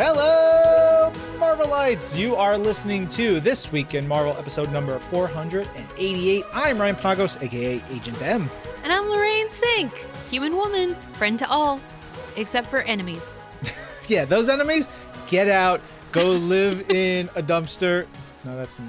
Hello, Marvelites! You are listening to This Week in Marvel episode number 488. I'm Ryan Penagos, aka Agent M. And I'm Lorraine Sink, human woman, friend to all, except for enemies. Yeah, those enemies, get out, go live in a dumpster. No, that's me.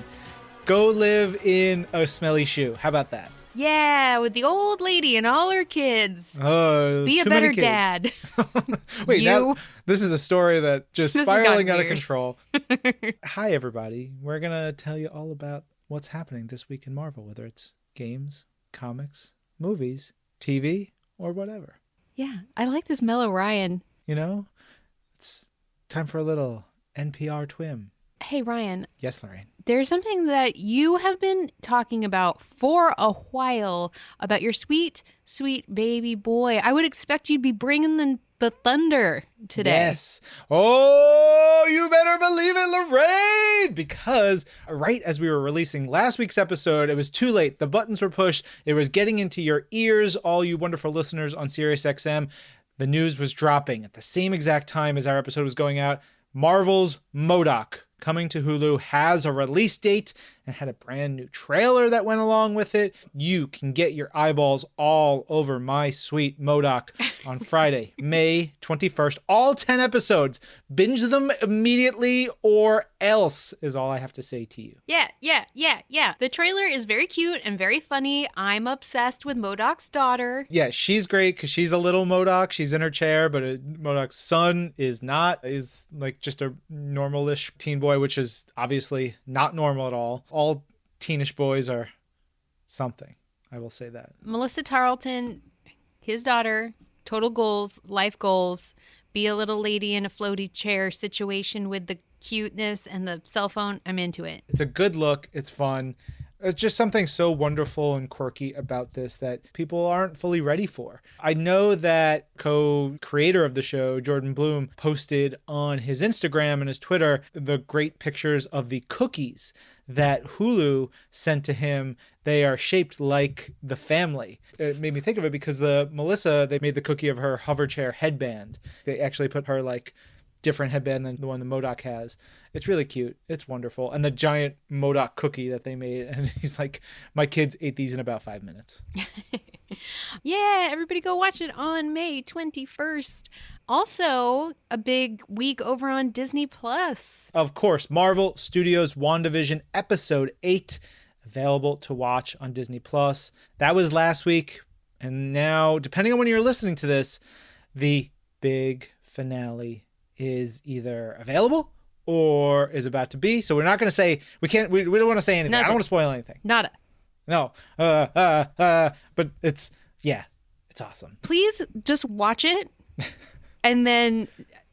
Go live in a smelly shoe. How about that? Yeah, with the old lady and all her kids. Oh, Be a better dad. Wait, now this is a story that just This spiraling out of control. Hi, everybody. We're gonna tell you all about what's happening this week in Marvel, whether it's games, comics, movies, TV, or whatever. Yeah, I like this mellow Ryan. You know, it's time for a little NPR twim. Hey, Ryan, Yes, Lorraine. There's something that you have been talking about for a while about your sweet, sweet baby boy. I would expect you'd be bringing the, the thunder today. Yes. Oh, you better believe it, Lorraine! Because right as we were releasing last week's episode, it was too late. The buttons were pushed. It was getting into your ears, all you wonderful listeners on SiriusXM. The news was dropping at the same exact time as our episode was going out. Marvel's M.O.D.O.K. coming to Hulu has a release date and had a brand new trailer that went along with it. You can get your eyeballs all over my sweet M.O.D.O.K. on Friday, May 21st. All 10 episodes. Binge them immediately or else is all I have to say to you. Yeah, yeah, yeah, yeah. The trailer is very cute and very funny. I'm obsessed with M.O.D.O.K.'s daughter. Yeah, she's great because she's a little Modoc. She's in her chair, but uh, M.O.D.O.K.'s son is not. Is like just a normalish teen boy, which is obviously not normal at all. All teenish boys are something. I will say that. Melissa Tarleton, his daughter, total goals, life goals, be a little lady in a floaty chair situation with the cuteness and the cell phone. I'm into it. It's a good look. It's fun. It's just something so wonderful and quirky about this that people aren't fully ready for. I know that co creator of the show, Jordan Blum, posted on his Instagram and his Twitter the great pictures of the cookies that Hulu sent to him. They are shaped like the family. It made me think of it because the Melissa, they made the cookie of her hover chair headband. They actually put her like different headband than the one the M.O.D.O.K. has. It's really cute. It's wonderful. And the giant M.O.D.O.K. cookie that they made. And he's like, my kids ate these in about five minutes. Yeah, everybody go watch it on May 21st. Also, a big week over on Disney Plus. Of course, Marvel Studios WandaVision episode 8 available to watch on Disney Plus. That was last week. And now, depending on when you're listening to this, the big finale is either available or is about to be. So we're not going to say, we can't, we, we don't want to say anything. I don't want to spoil anything. Nada. No. Uh, uh, uh, but it's, yeah, it's awesome. Please just watch it and then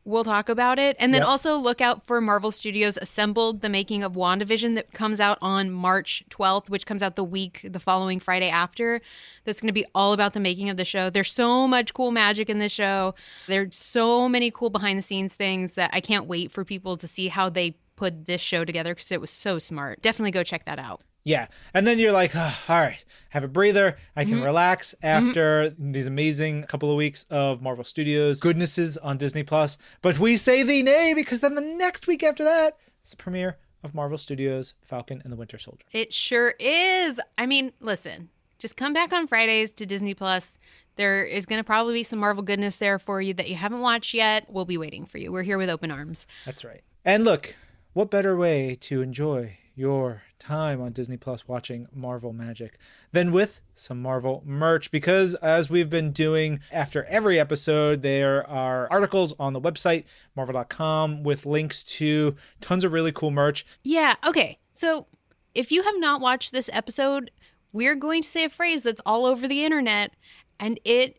we'll talk about it. And then Yep. also look out for Marvel Studios Assembled, the making of WandaVision that comes out on March 12th, which comes out the week, the following Friday after. That's going to be all about the making of the show. There's so much cool magic in this show. There's so many cool behind the scenes things that I can't wait for people to see how they put this show together because it was so smart. Definitely go check that out. Yeah. And then you're like, "Ah, all right, have a breather. I can relax after these amazing couple of weeks of Marvel Studios goodnesses on Disney Plus. But we say thee nay because then the next week after that, it's the premiere of Marvel Studios Falcon and the Winter Soldier. It sure is. I mean, listen, just come back on Fridays to Disney Plus. There is going to probably be some Marvel goodness there for you that you haven't watched yet. We'll be waiting for you. We're here with open arms. That's right. And look, what better way to enjoy your time on Disney Plus watching Marvel magic than with some Marvel merch? Because as we've been doing after every episode, there are articles on the website, marvel.com, with links to tons of really cool merch. Yeah, okay. So if you have not watched this episode, we're going to say a phrase that's all over the internet and it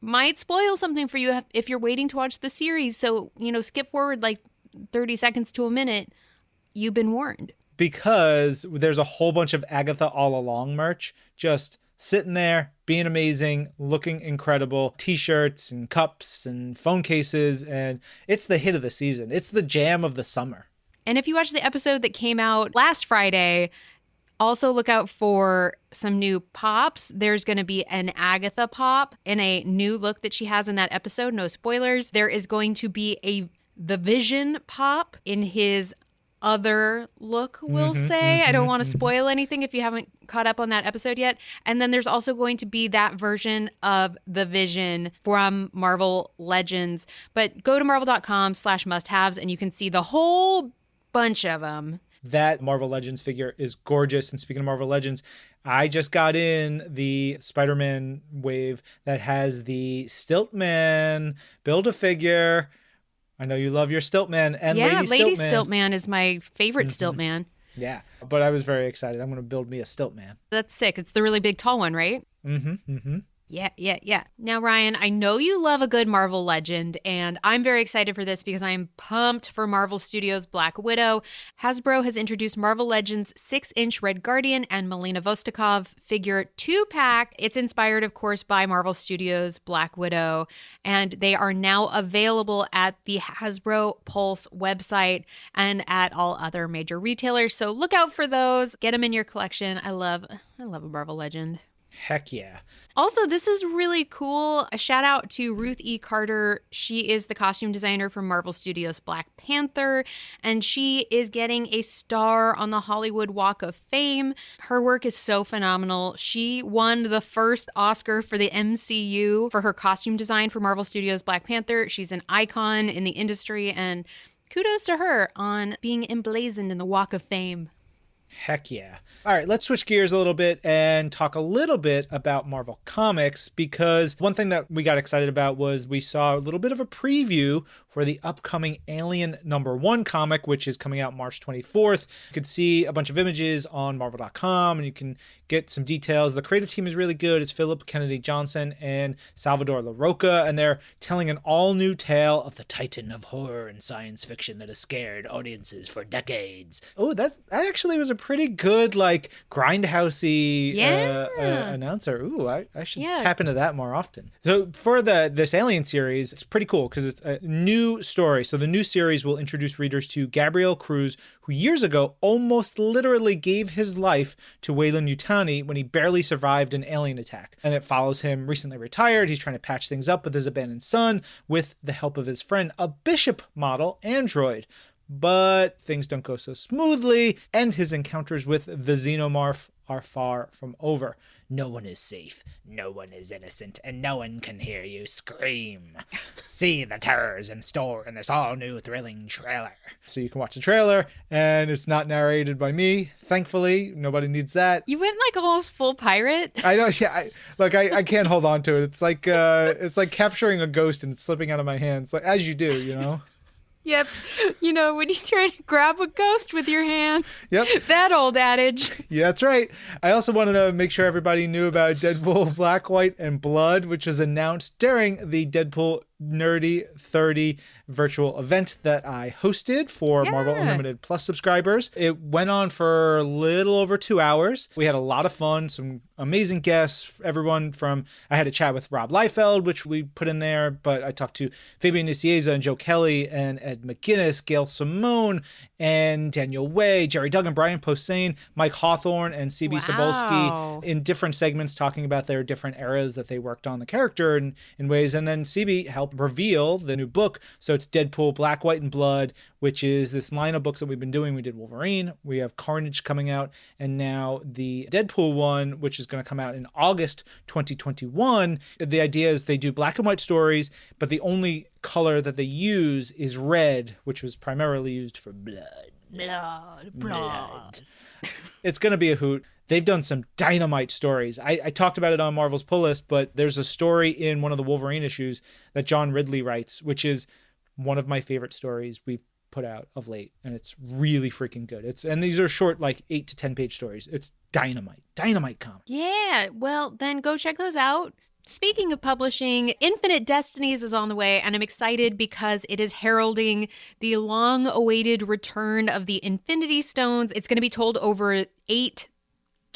might spoil something for you if you're waiting to watch the series. So, you know, skip forward like 30 seconds to a minute. You've been warned. Because there's a whole bunch of Agatha all along merch just sitting there being amazing, looking incredible, t-shirts and cups and phone cases and it's the hit of the season. It's the jam of the summer. And if you watch the episode that came out last Friday, also look out for some new pops. There's going to be an Agatha pop in a new look that she has in that episode. No spoilers. There is going to be a the Vision pop in his other look, we'll mm-hmm, say. I don't mm-hmm, want to mm-hmm. spoil anything if you haven't caught up on that episode yet. And then there's also going to be that version of the Vision from Marvel Legends. But go to marvel.com slash must-haves and you can see the whole bunch of them. That Marvel Legends figure is gorgeous. And speaking of Marvel Legends, I just got in the Spider Man wave that has the Stiltman build a figure. I know you love your Stiltman and yeah, Lady, Lady Stiltman. Stiltman is my favorite Stiltman. Yeah, but I was very excited. I'm going to build me a Stiltman. That's sick. It's the really big tall one, right? Mm-hmm. Mm-hmm. Yeah, yeah, yeah. Now, Ryan, I know you love a good Marvel legend, and I'm very excited for this because I'm pumped for Marvel Studios' Black Widow. Hasbro has introduced Marvel Legends 6 inch Red Guardian and Melina Vostokoff figure two pack. It's inspired, of course, by Marvel Studios' Black Widow, and they are now available at the Hasbro Pulse website and at all other major retailers. So look out for those. Get them in your collection. I love, I love a Marvel legend. Heck yeah. Also, this is really cool. A shout out to Ruth E. Carter. She is the costume designer for Marvel Studios Black Panther, and she is getting a star on the Hollywood Walk of Fame. Her work is so phenomenal. She won the first Oscar for the MCU for her costume design for Marvel Studios Black Panther. She's an icon in the industry, and kudos to her on being emblazoned in the Walk of Fame. Heck yeah. All right, let's switch gears a little bit and talk a little bit about Marvel Comics because one thing that we got excited about was we saw a little bit of a preview for the upcoming Alien number one comic, which is coming out March 24th. You could see a bunch of images on Marvel.com and you can get some details. The creative team is really good. It's Philip Kennedy Johnson and Salvador Larroca, and they're telling an all new tale of the titan of horror and science fiction that has scared audiences for decades. Oh, that, that actually was a pretty good, like, grindhousey Yeah. uh, uh, announcer. Ooh, I, I should Yeah. tap into that more often. So for the this Alien series, it's pretty cool because it's a new story. So the new series will introduce readers to Gabriel Cruz, who years ago almost literally gave his life to Weyland-Yutani when he barely survived an alien attack. And it follows him recently retired. He's trying to patch things up with his abandoned son with the help of his friend, a bishop model android but things don't go so smoothly, and his encounters with the xenomorph are far from over. No one is safe, no one is innocent, and no one can hear you scream. See the terrors in store in this all new thrilling trailer. So you can watch the trailer, and it's not narrated by me. Thankfully, nobody needs that. You went like almost full pirate. I don't. Yeah, I, look, I, I can't hold on to it. It's like uh, it's like capturing a ghost and it's slipping out of my hands, like as you do, you know. Yep. You know, when you try to grab a ghost with your hands. Yep. That old adage. Yeah, that's right. I also wanted to make sure everybody knew about Deadpool Black, White, and Blood, which was announced during the Deadpool Nerdy 30 virtual event that I hosted for Marvel Unlimited Plus subscribers. It went on for a little over two hours. We had a lot of fun, some amazing guests. Everyone from, I had a chat with Rob Liefeld, which we put in there, but I talked to Fabian Nicieza and Joe Kelly and Ed McGuinness, Gail Simone, and Daniel Way, Gerry Duggan, Brian Posehn, Mike Hawthorne, and CB Wow. Cebulski in different segments talking about their different eras that they worked on the character in, in ways. And then CB helped reveal the new book. So it's Deadpool, Black, White, and Blood, which is this line of books that we've been doing. We did Wolverine, we have Carnage coming out, and now the Deadpool one, which is going to come out in August 2021. The idea is they do black and white stories, but the only color that they use is red, which was primarily used for blood. Blood, Blood. It's going to be a hoot. They've done some dynamite stories. I, I talked about it on Marvel's pull list, but there's a story in one of the Wolverine issues that John Ridley writes, which is one of my favorite stories we've put out of late, and it's really freaking good. It's and these are short, like eight to ten page stories. It's dynamite, dynamite comic. Yeah, well, then go check those out. Speaking of publishing, Infinite Destinies is on the way, and I'm excited because it is heralding the long awaited return of the Infinity Stones. It's going to be told over eight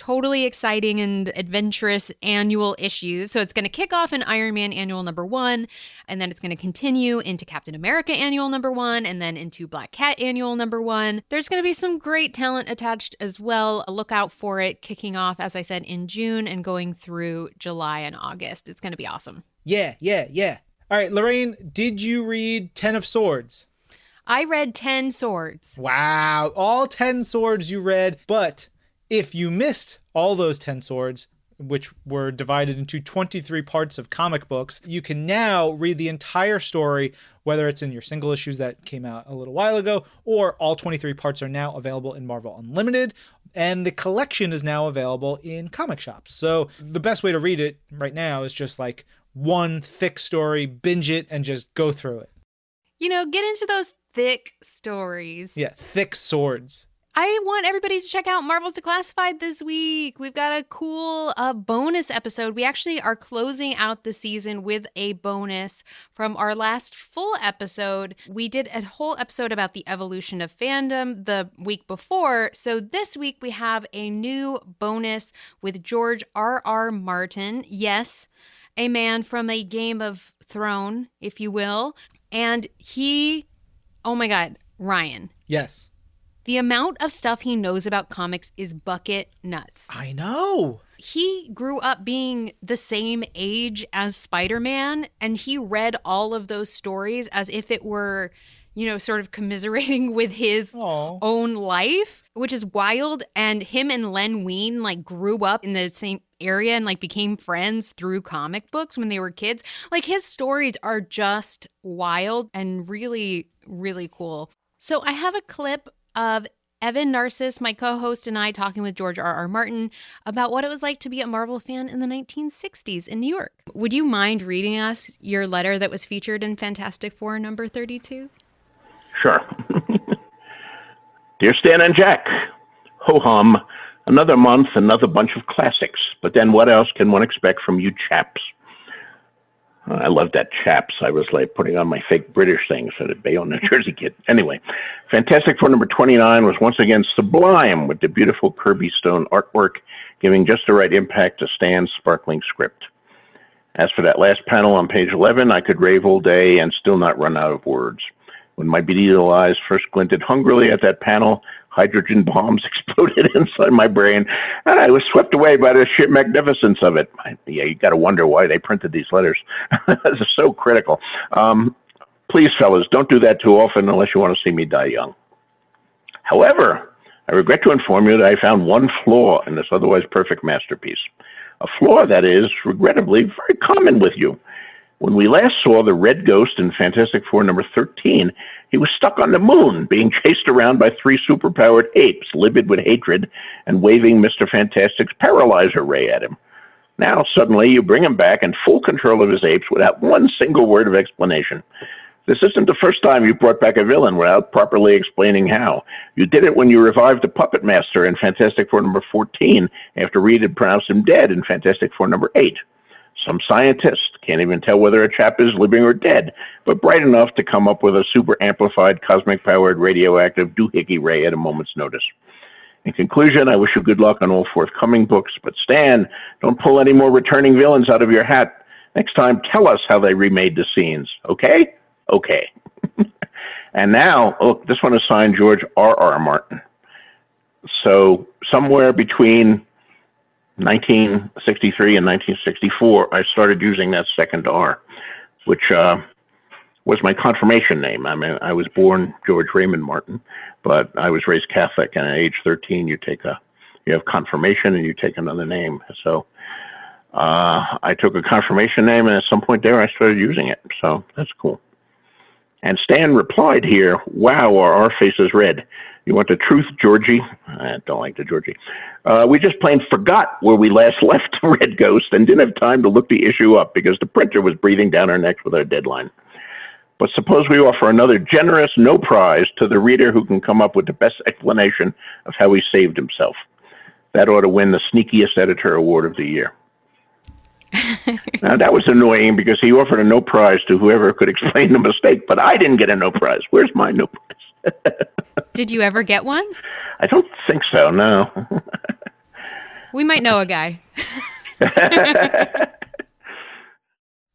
totally exciting and adventurous annual issues. So it's going to kick off in Iron Man annual number one, and then it's going to continue into Captain America annual number one, and then into Black Cat annual number one. There's going to be some great talent attached as well. Look out for it kicking off, as I said, in June and going through July and August. It's going to be awesome. Yeah, yeah, yeah. All right, Lorraine, did you read Ten of Swords? I read 10 swords. Wow, all 10 swords you read. But if you missed all those 10 swords, which were divided into 23 parts of comic books, you can now read the entire story, whether it's in your single issues that came out a little while ago, or all 23 parts are now available in Marvel Unlimited. And the collection is now available in comic shops. So the best way to read it right now is just like one thick story, binge it, and just go through it. You know, get into those thick stories. Yeah, thick swords. I want everybody to check out Marvel's Declassified this week. We've got a cool uh, bonus episode. We actually are closing out the season with a bonus from our last full episode. We did a whole episode about the evolution of fandom the week before. So this week we have a new bonus with George R. R. Martin. Yes, a man from a Game of Throne, if you will. And he, oh my God, Ryan. Yes. The amount of stuff he knows about comics is bucket nuts. I know. He grew up being the same age as Spider Man, and he read all of those stories as if it were, you know, sort of commiserating with his Aw. own life, which is wild. And him and Len Wein like grew up in the same area and like became friends through comic books when they were kids. Like his stories are just wild and really, really cool. So I have a clip of Evan Narcisse, my co host, and I talking with George R. R. Martin about what it was like to be a Marvel fan in the 1960s in New York. Would you mind reading us your letter that was featured in Fantastic Four number 32? Sure. Dear Stan and Jack, ho hum, another month, another bunch of classics. But then what else can one expect from you chaps? I love that chaps. I was like putting on my fake British thing so that Bayonne, New Jersey kid. Anyway, Fantastic Four number 29 was once again sublime with the beautiful Kirby Stone artwork, giving just the right impact to Stan's sparkling script. As for that last panel on page 11, I could rave all day and still not run out of words. When my beady little eyes first glinted hungrily at that panel, hydrogen bombs exploded inside my brain, and I was swept away by the sheer magnificence of it. Yeah, you got to wonder why they printed these letters. this is so critical. Um, please, fellas, don't do that too often unless you want to see me die young. However, I regret to inform you that I found one flaw in this otherwise perfect masterpiece. A flaw that is, regrettably, very common with you. When we last saw the Red Ghost in Fantastic Four number 13, he was stuck on the moon, being chased around by three superpowered apes, livid with hatred, and waving Mr. Fantastic's paralyzer ray at him. Now, suddenly, you bring him back in full control of his apes without one single word of explanation. This isn't the first time you brought back a villain without properly explaining how. You did it when you revived the Puppet Master in Fantastic Four number 14 after Reed had pronounced him dead in Fantastic Four number 8. Some scientists can't even tell whether a chap is living or dead, but bright enough to come up with a super amplified cosmic powered radioactive doohickey ray at a moment's notice. In conclusion, I wish you good luck on all forthcoming books, but Stan, don't pull any more returning villains out of your hat. Next time, tell us how they remade the scenes, okay? Okay. and now, look, this one is signed George R. R. Martin. So, somewhere between 1963 and 1964, I started using that second R, which uh, was my confirmation name. I mean, I was born George Raymond Martin, but I was raised Catholic, and at age 13, you take a you have confirmation and you take another name. So uh, I took a confirmation name, and at some point there, I started using it. So that's cool. And Stan replied here, "Wow, are our faces red? You want the truth, Georgie? I don't like the Georgie. Uh, we just plain forgot where we last left Red Ghost and didn't have time to look the issue up because the printer was breathing down our necks with our deadline. But suppose we offer another generous no prize to the reader who can come up with the best explanation of how he saved himself. That ought to win the sneakiest editor award of the year. now that was annoying because he offered a no prize to whoever could explain the mistake, but I didn't get a no prize. Where's my no prize? Did you ever get one? I don't think so. No. we might know a guy.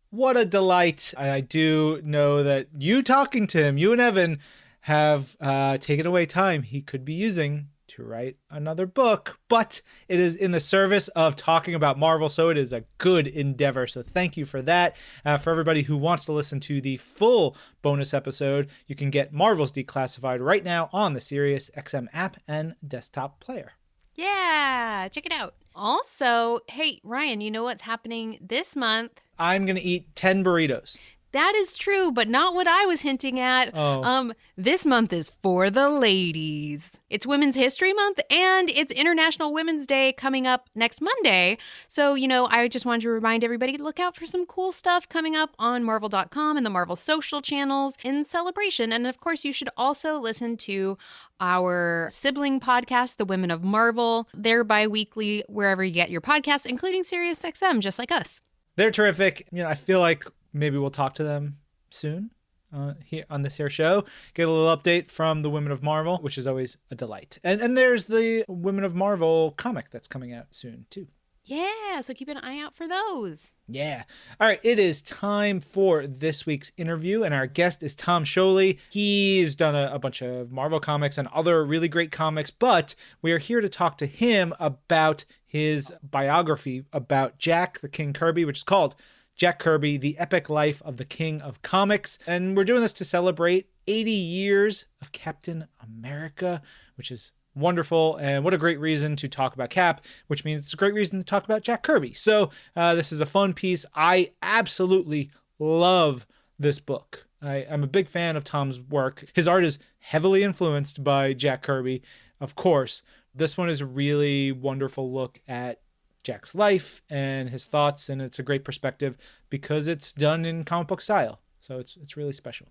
what a delight! I do know that you talking to him, you and Evan, have uh, taken away time he could be using to write another book, but it is in the service of talking about Marvel, so it is a good endeavor. So thank you for that. Uh, for everybody who wants to listen to the full bonus episode, you can get Marvel's Declassified right now on the Sirius XM app and desktop player. Yeah, check it out. Also, hey, Ryan, you know what's happening this month? I'm going to eat 10 burritos. That is true, but not what I was hinting at. Oh. Um, this month is for the ladies. It's Women's History Month and it's International Women's Day coming up next Monday. So, you know, I just wanted to remind everybody to look out for some cool stuff coming up on Marvel.com and the Marvel social channels in celebration. And of course, you should also listen to our sibling podcast, The Women of Marvel. They're bi weekly wherever you get your podcasts, including SiriusXM, just like us. They're terrific. You know, I feel like maybe we'll talk to them soon uh, here on this here show. Get a little update from the Women of Marvel, which is always a delight. And and there's the Women of Marvel comic that's coming out soon too. Yeah, so keep an eye out for those. Yeah. All right, it is time for this week's interview, and our guest is Tom Scioli. He's done a, a, bunch of Marvel comics and other really great comics, but we are here to talk to him about his biography about Jack the King Kirby, which is called Jack Kirby, The Epic Life of the King of Comics. And we're doing this to celebrate 80 years of Captain America, which is wonderful. And what a great reason to talk about Cap, which means it's a great reason to talk about Jack Kirby. So uh, this is a fun piece. I absolutely love this book. I, am a big fan of Tom's work. His art is heavily influenced by Jack Kirby, of course. This one is a really wonderful look at Jack's life and his thoughts, and it's a great perspective because it's done in comic book style. So it's it's really special.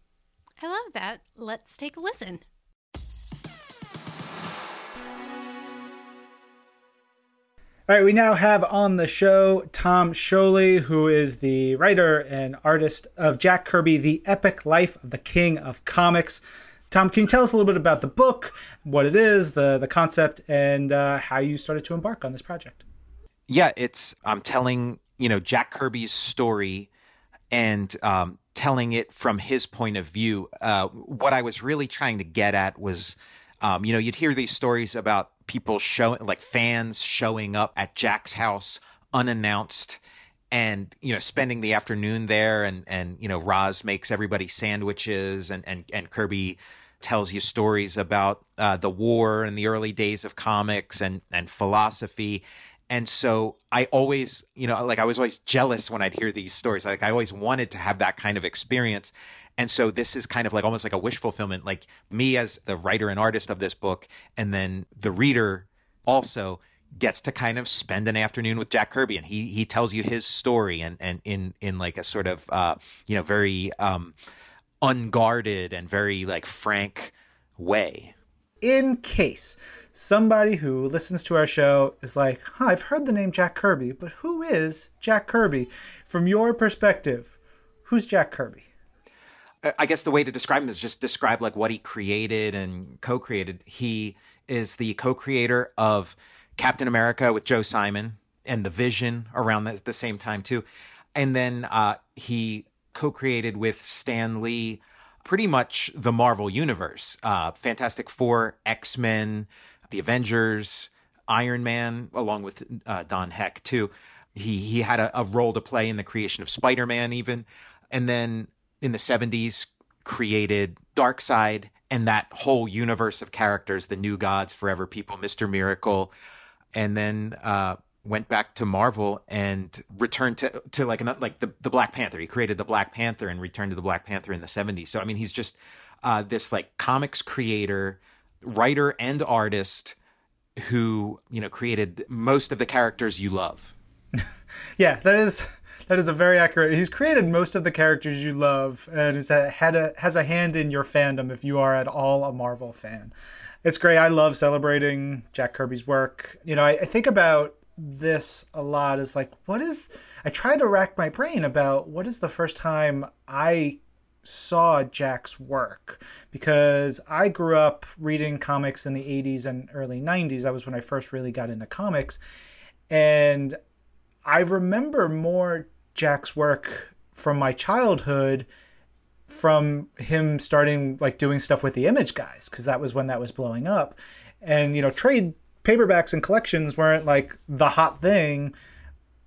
I love that. Let's take a listen. All right, we now have on the show Tom Scioli, who is the writer and artist of Jack Kirby, The Epic Life of the King of Comics. Tom, can you tell us a little bit about the book, what it is, the, the concept, and uh, how you started to embark on this project? Yeah, it's I'm telling you know Jack Kirby's story and um, telling it from his point of view. Uh, what I was really trying to get at was, um, you know, you'd hear these stories about people showing, like fans showing up at Jack's house unannounced and you know spending the afternoon there and and you know Roz makes everybody sandwiches and and and Kirby tells you stories about uh, the war and the early days of comics and and philosophy and so I always, you know, like I was always jealous when I'd hear these stories. Like I always wanted to have that kind of experience. And so this is kind of like almost like a wish fulfillment, like me as the writer and artist of this book, and then the reader also gets to kind of spend an afternoon with Jack Kirby and he he tells you his story and and in in like a sort of uh you know very um unguarded and very like frank way. In case somebody who listens to our show is like, huh, I've heard the name Jack Kirby, but who is Jack Kirby? From your perspective, who's Jack Kirby? I guess the way to describe him is just describe like what he created and co-created. He is the co-creator of Captain America with Joe Simon and the Vision around the, the same time too, and then uh, he co-created with Stan Lee pretty much the Marvel universe, uh, Fantastic Four, X Men, the Avengers, Iron Man, along with uh, Don Heck too. He he had a, a role to play in the creation of Spider Man, even, and then in the seventies created Darkseid and that whole universe of characters, the New Gods, Forever People, Mister Miracle, and then uh, went back to Marvel and returned to to like an, like the the Black Panther. He created the Black Panther and returned to the Black Panther in the seventies. So I mean, he's just uh, this like comics creator writer and artist who you know created most of the characters you love. yeah, that is that is a very accurate. He's created most of the characters you love, and has had a has a hand in your fandom if you are at all a Marvel fan. It's great. I love celebrating Jack Kirby's work. You know, I, I think about this a lot. Is like, what is? I try to rack my brain about what is the first time I saw Jack's work because I grew up reading comics in the 80s and early 90s. That was when I first really got into comics. And I remember more Jack's work from my childhood from him starting like doing stuff with the image guys because that was when that was blowing up and you know trade paperbacks and collections weren't like the hot thing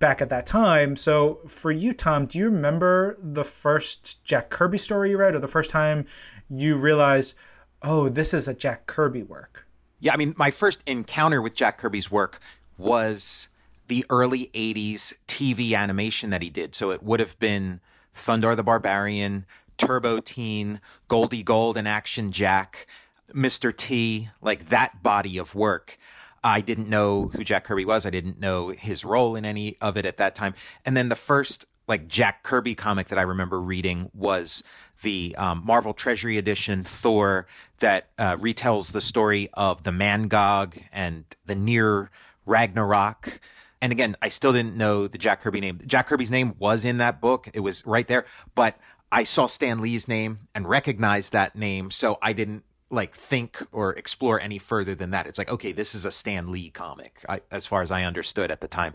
back at that time. So for you, Tom, do you remember the first Jack Kirby story you read, or the first time you realized, oh, this is a Jack Kirby work? Yeah, I mean, my first encounter with Jack Kirby's work was the early 80s TV animation that he did. So it would have been Thundarr the Barbarian, Turbo Teen, Goldie Gold and Action Jack, Mr. T, like that body of work. I didn't know who Jack Kirby was. I didn't know his role in any of it at that time. And then the first like Jack Kirby comic that I remember reading was the um, Marvel Treasury Edition Thor that uh, retells the story of the Mangog and the near Ragnarok. And again, I still didn't know the Jack Kirby name. Jack Kirby's name was in that book. It was right there, but I saw Stan Lee's name and recognized that name. So I didn't like think or explore any further than that. It's like, okay, this is a Stan Lee comic, I, as far as I understood at the time.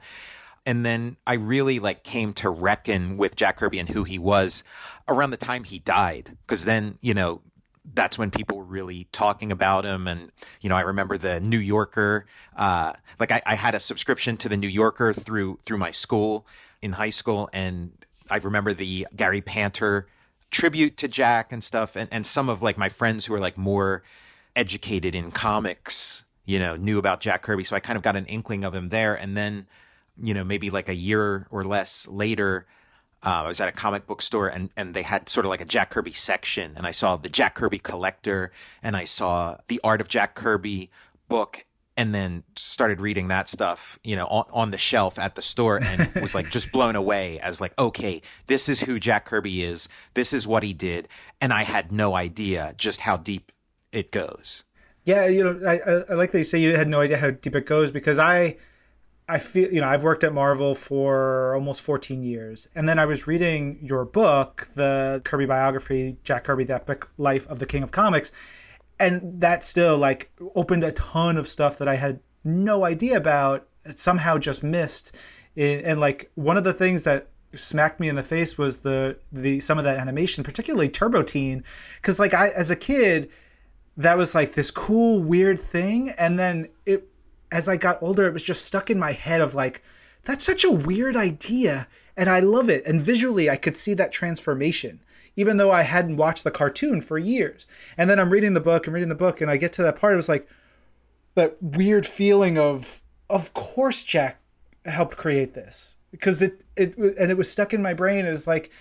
And then I really like came to reckon with Jack Kirby and who he was around the time he died, because then you know that's when people were really talking about him. And you know, I remember the New Yorker. Uh, like I, I had a subscription to the New Yorker through through my school in high school, and I remember the Gary Panter tribute to Jack and stuff, and, and some of like my friends who are like more educated in comics, you know, knew about Jack Kirby. So I kind of got an inkling of him there. And then, you know, maybe like a year or less later, uh, I was at a comic book store and, and they had sort of like a Jack Kirby section. And I saw the Jack Kirby collector and I saw the Art of Jack Kirby book and then started reading that stuff, you know, on, on, the shelf at the store and was like just blown away as like, okay, this is who Jack Kirby is. This is what he did. And I had no idea just how deep it goes. Yeah. You know, I, I like that you say you had no idea how deep it goes because I, I feel, you know, I've worked at Marvel for almost 14 years. And then I was reading your book, the Kirby biography, Jack Kirby, The Epic Life of the King of Comics and that still like opened a ton of stuff that I had no idea about somehow just missed. And like one of the things that smacked me in the face was the the some of that animation particularly turbo teen because like i as a kid that was like this cool weird thing. And then it as i got older it was just stuck in my head of like that's such a weird idea and i love it. And visually i could see that transformation even though I hadn't watched the cartoon for years. And then I'm reading the book and reading the book, and I get to that part. It was like that weird feeling of, of course, Jack helped create this because it it and it was stuck in my brain. It was like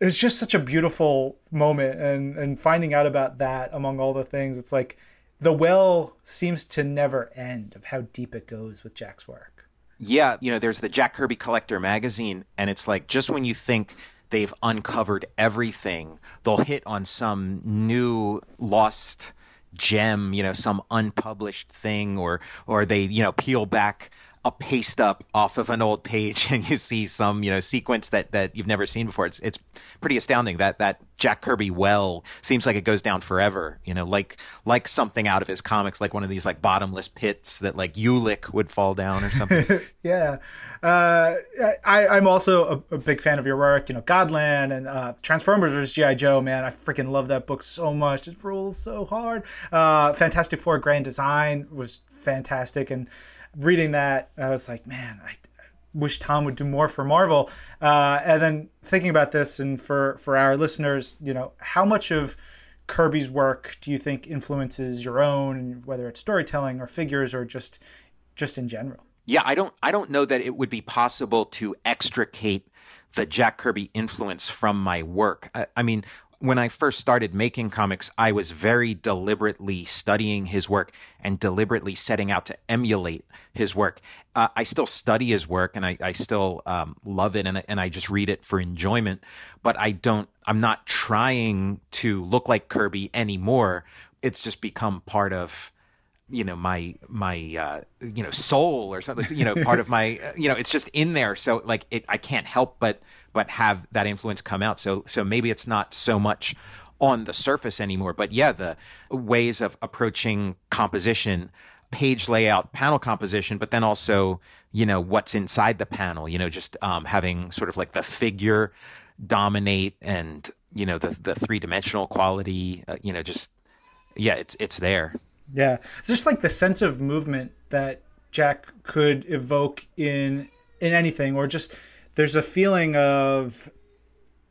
it was just such a beautiful moment, and and finding out about that among all the things, it's like the well seems to never end of how deep it goes with Jack's work. Yeah, you know, there's the Jack Kirby Collector magazine, and it's like just when you think they've uncovered everything, they'll hit on some new lost gem, you know, some unpublished thing, or or they you know peel back a paste up off of an old page and you see some you know sequence that that you've never seen before it's it's pretty astounding that that Jack Kirby well seems like it goes down forever you know like like something out of his comics like one of these like bottomless pits that like Ulik would fall down or something yeah uh, I, I'm also a, a, big fan of your work. You know, Godland and uh, Transformers vs. GI Joe. Man, I freaking love that book so much. It rules so hard. Uh, Fantastic Four Grand Design was fantastic, and reading that, I was like, man, I, wish Tom would do more for Marvel. Uh, and then thinking about this, and for for our listeners, you know, how much of Kirby's work do you think influences your own, whether it's storytelling or figures or just just in general? Yeah, I don't I don't know that it would be possible to extricate the Jack Kirby influence from my work. I, I mean, when I first started making comics, I was very deliberately studying his work and deliberately setting out to emulate his work. Uh, I still study his work and I, I still um, love it and, and I just read it for enjoyment, but I don't, I'm not trying to look like Kirby anymore. It's just become part of, you know my my uh, you know soul or something you know part of my you know it's just in there so like it i can't help but but have that influence come out. So so maybe it's not so much on the surface anymore. But yeah, the ways of approaching composition, page layout, panel composition, but then also, you know, what's inside the panel, you know, just um, having sort of like the figure dominate and, you know, the, the three dimensional quality, uh, you know, just, yeah, it's, it's there. Yeah, just like the sense of movement that Jack could evoke in in anything, or just there's a feeling of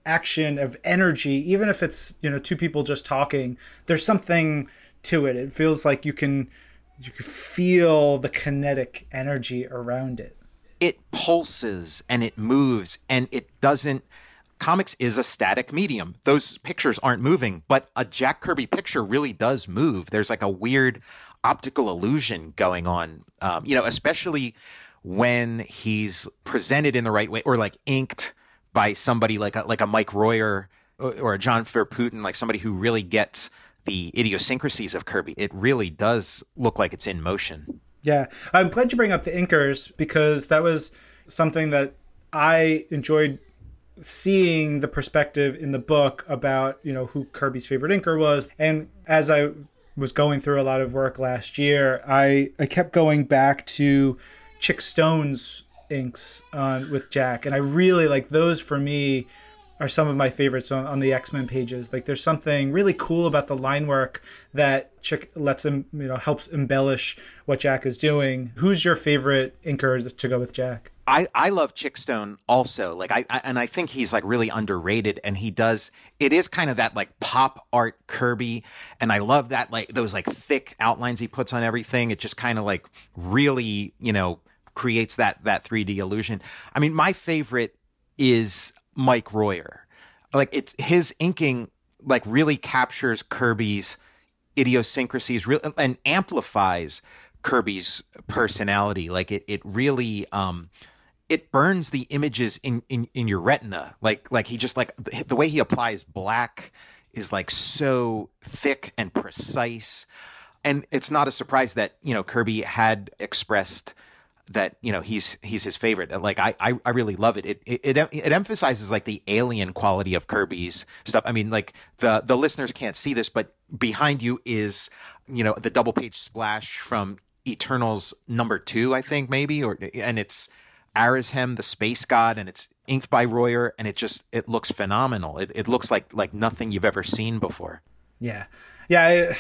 action of energy, even if it's you know two people just talking. There's something to it. It feels like you can you can feel the kinetic energy around it. It pulses and it moves and it doesn't comics is a static medium. Those pictures aren't moving, but a Jack Kirby picture really does move. There's like a weird optical illusion going on, um, you know, especially when he's presented in the right way or like inked by somebody like a, like a Mike Royer or, a John Putin, like somebody who really gets the idiosyncrasies of Kirby. It really does look like it's in motion. Yeah, I'm glad you bring up the inkers because that was something that I enjoyed seeing the perspective in the book about you know who Kirby's favorite inker was, and as I was going through a lot of work last year, I I kept going back to Chic Stone's inks on with Jack, and I really like those for me are some of my favorites on, on the X-Men pages. Like there's something really cool about the line work that Chic lets him, you know, helps embellish what Jack is doing. Who's your favorite inker to go with Jack? I, I love Chic Stone also. Like I, I, and I think he's like really underrated and he does it is kind of that like pop art Kirby and I love that like those like thick outlines he puts on everything. It just kind of like really, you know, creates that that 3D illusion. I mean, my favorite is Mike Royer. Like it's his inking like really captures Kirby's idiosyncrasies real and amplifies Kirby's personality. Like it it really um it burns the images in, in in your retina. Like like he just like the, the way he applies black is like so thick and precise. And it's not a surprise that, you know, Kirby had expressed that you know he's he's his favorite. Like I I, I really love it. It, it. it emphasizes like the alien quality of Kirby's stuff. I mean, like the the listeners can't see this, but behind you is you know the double page splash from Eternals number two, I think maybe, or and it's Arishem, the space god, and it's inked by Royer, and it just it looks phenomenal. It it looks like like nothing you've ever seen before. Yeah, yeah.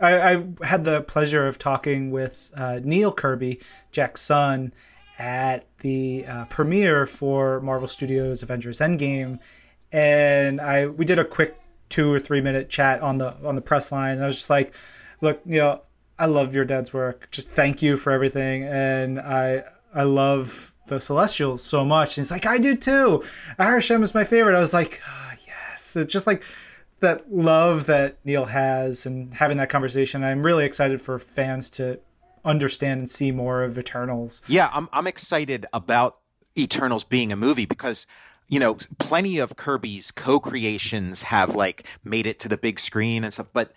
I had the pleasure of talking with uh, Neil Kirby, Jack's son, at the uh, premiere for Marvel Studios Avengers Endgame, and I we did a quick two or three minute chat on the on the press line, and I was just like, "Look, you know, I love your dad's work. Just thank you for everything, and I I love the Celestials so much." And he's like, "I do too. Arishem is my favorite." I was like, oh, "Yes," it's just like that love that Neil has and having that conversation. I'm really excited for fans to understand and see more of Eternals. Yeah, I'm I'm excited about Eternals being a movie because you know, plenty of Kirby's co-creations have like made it to the big screen and stuff, but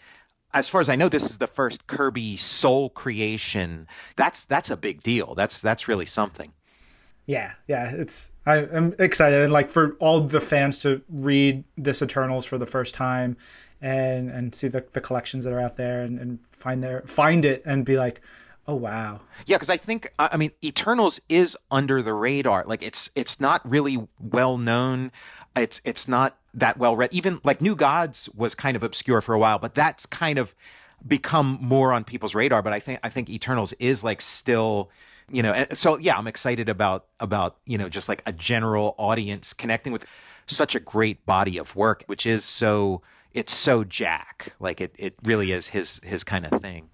as far as I know, this is the first Kirby sole creation. That's that's a big deal. That's that's really something yeah yeah it's I, am excited and like for all the fans to read this eternals for the first time and and see the, the collections that are out there and, and find their find it and be like oh wow. Yeah because i think i mean eternals is under the radar. Like it's it's not really well known. It's it's not that well read. Even like new gods was kind of obscure for a while but that's kind of become more on people's radar. But i think i think eternals is like still you know so yeah i'm excited about about you know just like a general audience connecting with such a great body of work which is so it's so jack. Like it it really is his his kind of thing.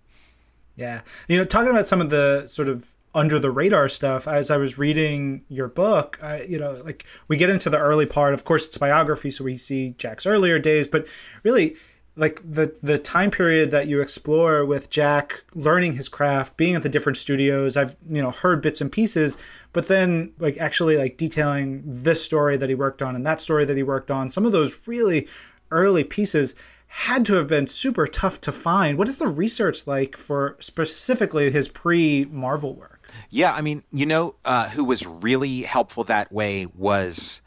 Yeah. You know talking about some of the sort of under the radar stuff as i was reading your book I, you know like we get into the early part of course it's biography so we see jack's earlier days but really like the the time period that you explore with Jack learning his craft, being at the different studios. I've you know heard bits and pieces, but then like actually like detailing this story that he worked on and that story that he worked on. Some of those really early pieces had to have been super tough to find. What is the research like for specifically his pre Marvel work? Yeah, I mean, you know, uh, who was really helpful that way was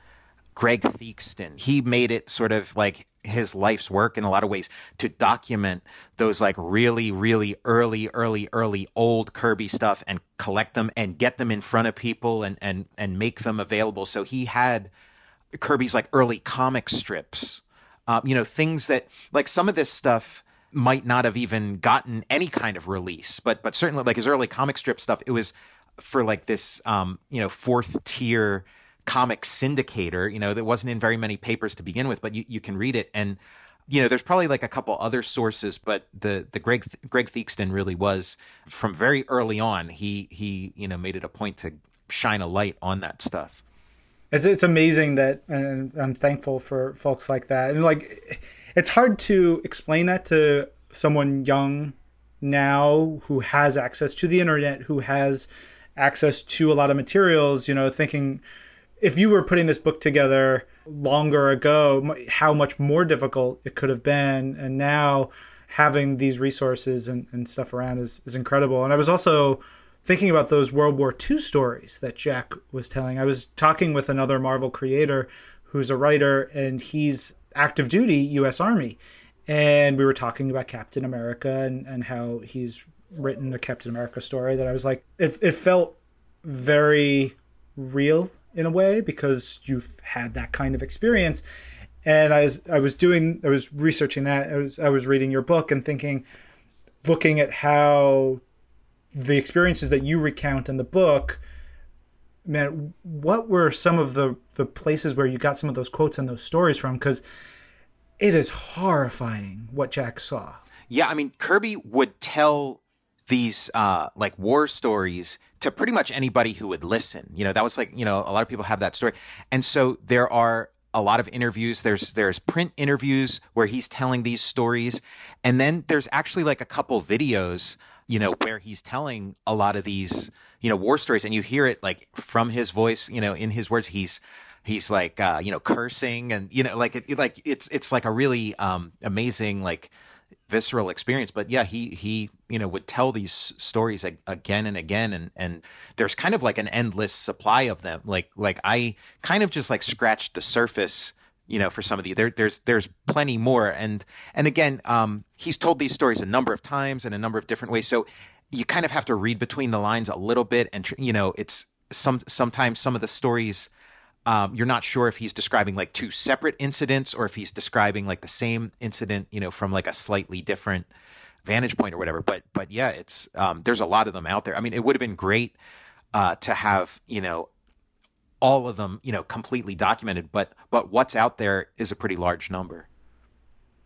Greg Theakston. He made it sort of like his life's work in a lot of ways to document those like really really early early early old kirby stuff and collect them and get them in front of people and and and make them available so he had kirby's like early comic strips um, you know things that like some of this stuff might not have even gotten any kind of release. But but certainly like his early comic strip stuff, it was for like this um, you know, fourth tier comic syndicator, you know, that wasn't in very many papers to begin with, but you, you can read it and you know, there's probably like a couple other sources, but the the Greg Greg Theakston really was from very early on. He he you know made it a point to shine a light on that stuff. It's it's amazing that, and I'm thankful for folks like that. And like, it's hard to explain that to someone young now who has access to the internet, who has access to a lot of materials. You know, thinking if you were putting this book together longer ago, how much more difficult it could have been, and now having these resources and, and stuff around is, is incredible. And I was also thinking about those World War II stories that Jack was telling. I was talking with another Marvel creator who's a writer, and he's active duty U.S. Army. And we were talking about Captain America and, and how he's written a Captain America story that I was like, it, it felt very real in a way because you've had that kind of experience. And I was I was doing I was researching that I was I was reading your book and thinking, looking at how the experiences that you recount in the book man what were some of the the places where you got some of those quotes and those stories from because it is horrifying what jack saw yeah i mean kirby would tell these uh like war stories to pretty much anybody who would listen. You know that was like you know a lot of people have that story. And so there are a lot of interviews. There's there's print interviews where he's telling these stories. And then there's actually like a couple videos you know, where he's telling a lot of these, you know, war stories. And you hear it like from his voice, you know, in his words, he's, he's like, uh, you know, cursing and, you know, like, it, like it's, it's like a really, um, amazing, like visceral experience. But yeah, he, he, you know, would tell these stories again and again. And, and there's kind of like an endless supply of them. Like, like I kind of just like scratched the surface you know, for some of the there, there's there's plenty more, and and again, um, he's told these stories a number of times in a number of different ways, so you kind of have to read between the lines a little bit, and you know, it's some sometimes some of the stories. Um, you're not sure if he's describing like two separate incidents or if he's describing like the same incident, you know, from like a slightly different vantage point or whatever. But but yeah, it's um, there's a lot of them out there. I mean, it would have been great uh, to have you know all of them, you know, completely documented, but but what's out there is a pretty large number.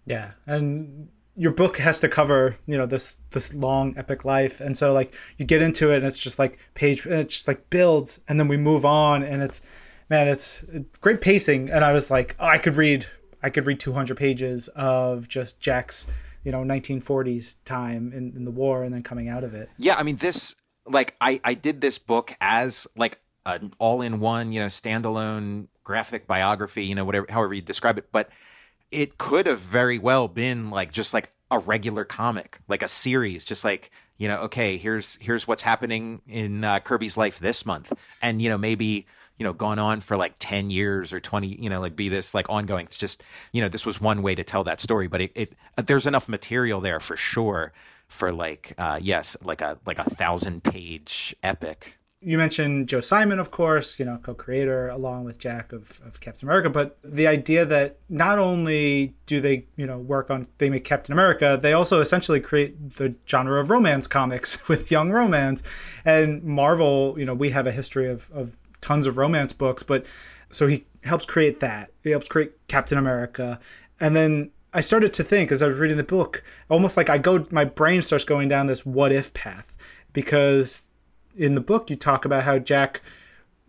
Yeah, and your book has to cover, you know, this this long epic life, and so like you get into it, and it's just like page, and it just like builds, and then we move on, and it's man, it's great pacing, and I was like, oh, I could read, I could read 200 pages of just Jack's, you know, 1940s time in, in the war, and then coming out of it. Yeah, I mean this like I I did this book as like an all-in-one, you know, standalone graphic biography, you know, whatever, however you describe it. But it could have very well been like just like a regular comic, like a series, just like you know, okay, here's here's what's happening in uh, Kirby's life this month, and you know, maybe you know, gone on for like ten years or twenty, you know, like be this like ongoing. It's just you know, this was one way to tell that story, but it, it there's enough material there for sure for like uh yes, like a like a thousand page epic you mentioned Joe Simon, of course, you know, co-creator along with Jack of, of Captain America, but the idea that not only do they, you know, work on they make Captain America, they also essentially create the genre of romance comics with young romance. And Marvel, you know, we have a history of, of tons of romance books, but so he helps create that. He helps create Captain America. And then I started to think as I was reading the book, almost like I go my brain starts going down this what if path because in the book you talk about how Jack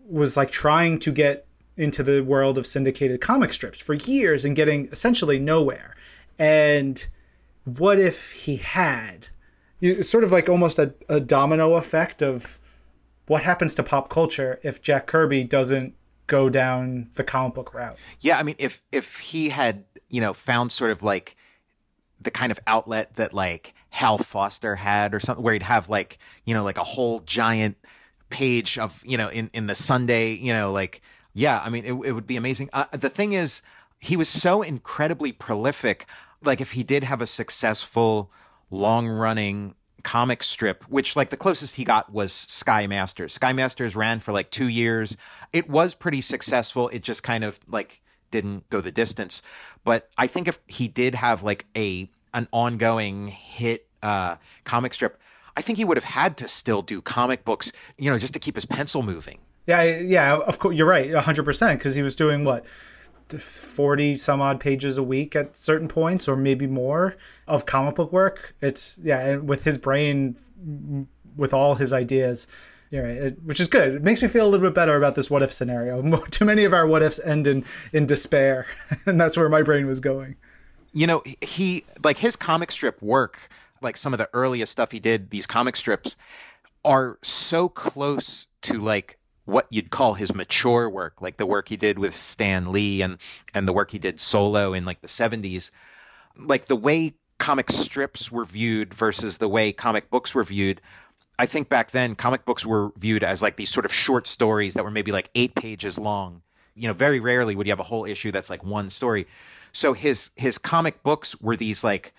was like trying to get into the world of syndicated comic strips for years and getting essentially nowhere. And what if he had? It's sort of like almost a, a domino effect of what happens to pop culture if Jack Kirby doesn't go down the comic book route. Yeah, I mean if if he had, you know, found sort of like the kind of outlet that like Hal Foster had or something where he'd have like, you know, like a whole giant page of, you know, in, in the Sunday, you know, like, yeah, I mean, it, it would be amazing. Uh, the thing is, he was so incredibly prolific. Like, if he did have a successful, long running comic strip, which like the closest he got was Sky Masters. Sky Masters ran for like two years. It was pretty successful. It just kind of like didn't go the distance. But I think if he did have like a an ongoing hit uh, comic strip, I think he would have had to still do comic books, you know, just to keep his pencil moving. Yeah, yeah, of course, you're right, 100%, because he was doing what? 40 some odd pages a week at certain points, or maybe more of comic book work. It's, yeah, and with his brain, with all his ideas, yeah, it, which is good. It makes me feel a little bit better about this what if scenario. Too many of our what ifs end in, in despair, and that's where my brain was going. You know, he, like his comic strip work, like some of the earliest stuff he did, these comic strips are so close to like what you'd call his mature work, like the work he did with Stan Lee and and the work he did solo in like the 70s. Like the way comic strips were viewed versus the way comic books were viewed. I think back then comic books were viewed as like these sort of short stories that were maybe like 8 pages long. You know, very rarely would you have a whole issue that's like one story. So his his comic books were these like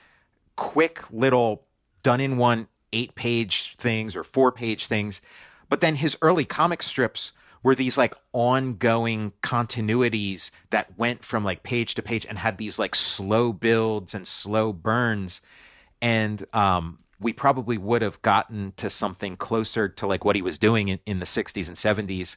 quick little done in one 8 page things or 4 page things but then his early comic strips were these like ongoing continuities that went from like page to page and had these like slow builds and slow burns. And um, we probably would have gotten to something closer to like what he was doing in, in the 60s and 70s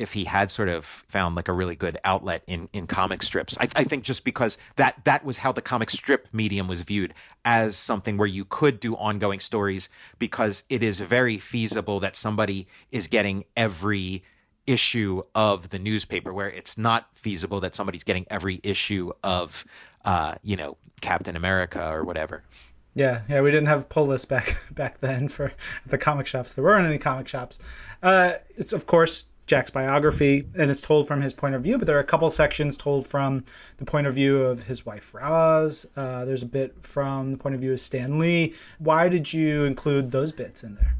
if he had sort of found like a really good outlet in in comic strips. I, I, think just because that that was how the comic strip medium was viewed as something where you could do ongoing stories because it is very feasible that somebody is getting every issue of the newspaper where it's not feasible that somebody's getting every issue of uh, you know Captain America or whatever. Yeah, yeah, we didn't have pull lists back back then for the comic shops. There weren't any comic shops. Uh, it's of course Jack's biography, and it's told from his point of view. But there are a couple sections told from the point of view of his wife Roz. Uh, there's a bit from the point of view of Stan Lee. Why did you include those bits in there?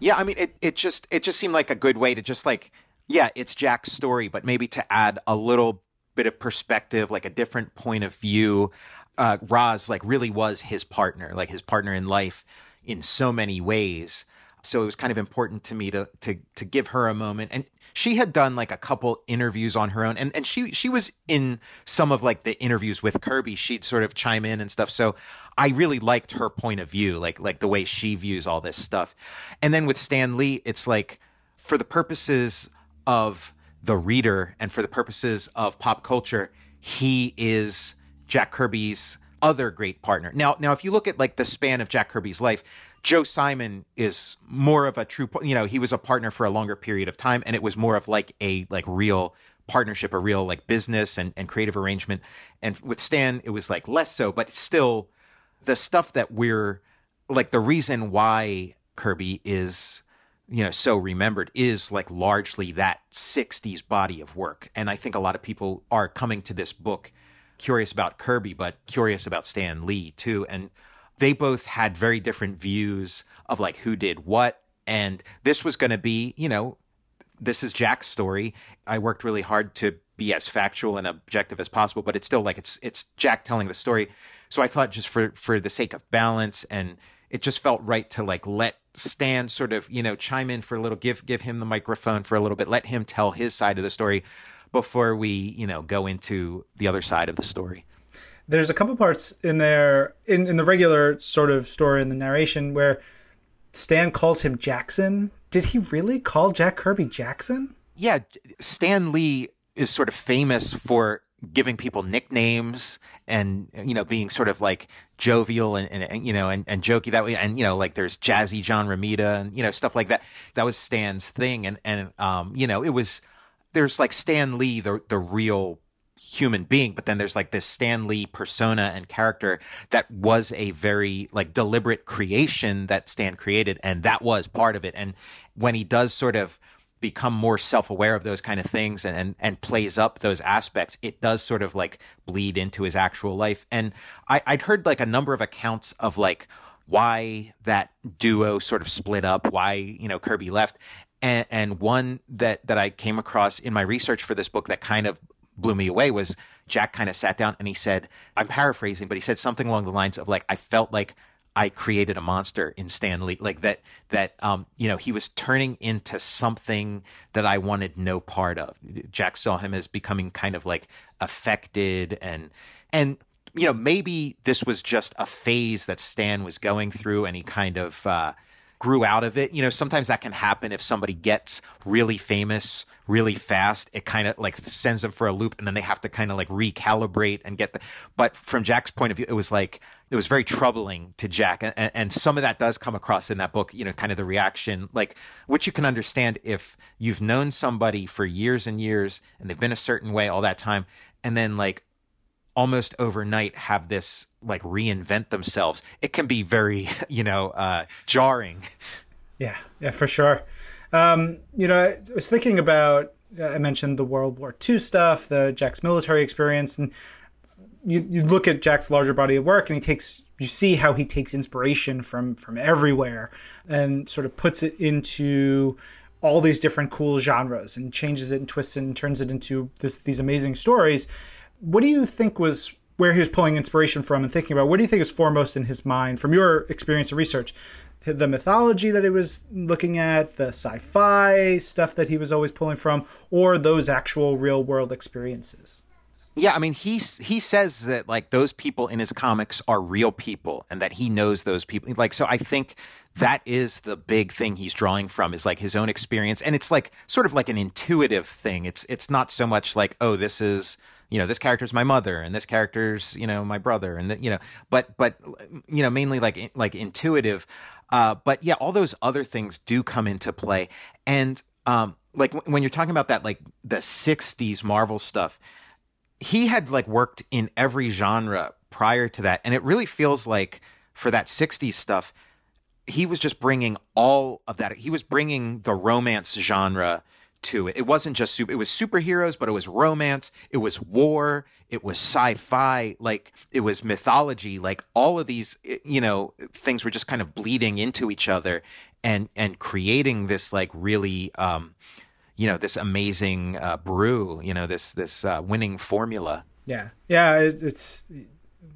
Yeah, I mean, it, it just it just seemed like a good way to just like yeah, it's Jack's story, but maybe to add a little bit of perspective, like a different point of view. Uh, Roz like really was his partner, like his partner in life in so many ways. So it was kind of important to me to to to give her a moment. And she had done like a couple interviews on her own and, and she she was in some of like the interviews with Kirby. She'd sort of chime in and stuff. So I really liked her point of view, like like the way she views all this stuff. And then with Stan Lee, it's like for the purposes of the reader and for the purposes of pop culture, he is Jack Kirby's other great partner. Now, now if you look at like the span of Jack Kirby's life, Joe Simon is more of a true, you know, he was a partner for a longer period of time, and it was more of like a like real partnership, a real like business and, and creative arrangement. And with Stan, it was like less so, but still the stuff that we're like the reason why Kirby is you know so remembered is like largely that 60s body of work and i think a lot of people are coming to this book curious about kirby but curious about stan lee too and they both had very different views of like who did what. And this was going to be, you know, this is Jack's story. I worked really hard to be as factual and objective as possible, but it's still like it's it's Jack telling the story. So I thought just for for the sake of balance and it just felt right to like let Stan sort of, you know, chime in for a little give give him the microphone for a little bit, let him tell his side of the story before we, you know, go into the other side of the story there's a couple parts in there in, in the regular sort of story in the narration where Stan calls him Jackson. Did he really call Jack Kirby Jackson? Yeah, Stan Lee is sort of famous for giving people nicknames and you know being sort of like jovial and, and, and, you know and, and jokey that way and you know like there's jazzy John Romita and you know stuff like that that was Stan's thing and and um you know it was there's like Stan Lee the the real human being but then there's like this Stan Lee persona and character that was a very like deliberate creation that Stan created and that was part of it. And when he does sort of become more self-aware of those kind of things and, and and plays up those aspects it does sort of like bleed into his actual life. And I, i'd heard like a number of accounts of like why that duo sort of split up why you know kirby left. And, and one that that i came across in my research for this book that kind of blew me away was Jack kind of sat down and he said, I'm paraphrasing, but he said something along the lines of like, I felt like I created a monster in Stan Lee, like that, that, um, you know, he was turning into something that I wanted no part of. Jack saw him as becoming kind of like affected and, and you know, maybe this was just a phase that Stan was going through and he kind of uh, grew out of it. You know, sometimes that can happen if somebody gets really famous really fast. It kind of like sends them for a loop and then they have to kind of like recalibrate and get the. But from Jack's point of view, it was like, it was very troubling to Jack. And, and some of that does come across in that book, you know, kind of the reaction, like, which you can understand if you've known somebody for years and years and they've been a certain way all that time. And then like almost overnight have this like reinvent themselves. It can be very you know uh jarring. Yeah yeah for sure. Um you know i was thinking about i mentioned the world war ii stuff the jack's military experience and you, you look at jack's larger body of work and he takes you see how he takes inspiration from from everywhere and sort of puts it into all these different cool genres and changes it and twists it and turns it into this, these amazing stories what do you think was where he was pulling inspiration from and thinking about? What do you think is foremost in his mind from your experience and research? The mythology that he was looking at, the sci fi stuff that he was always pulling from, or those actual real world experiences? Yeah, I mean, he he says that like those people in his comics are real people, and that he knows those people. Like, so I think that is the big thing he's drawing from is like his own experience, and it's like sort of like an intuitive thing. It's it's not so much like oh, this is you know this character's my mother and this character's you know my brother and the, you know but but you know mainly like like intuitive. Uh but yeah all those other things do come into play. And um like when you're talking about that like the 60s marvel stuff he had like worked in every genre prior to that. And it really feels like for that 60s stuff he was just bringing all of that. He was bringing the romance genre to it. It wasn't just super, it was superheroes, but it was romance, it was war, it was sci-fi, like it was mythology, like all of these, you know, things were just kind of bleeding into each other and and creating this like really um you know, this amazing uh, brew, you know, this this uh, winning formula. Yeah. Yeah, it's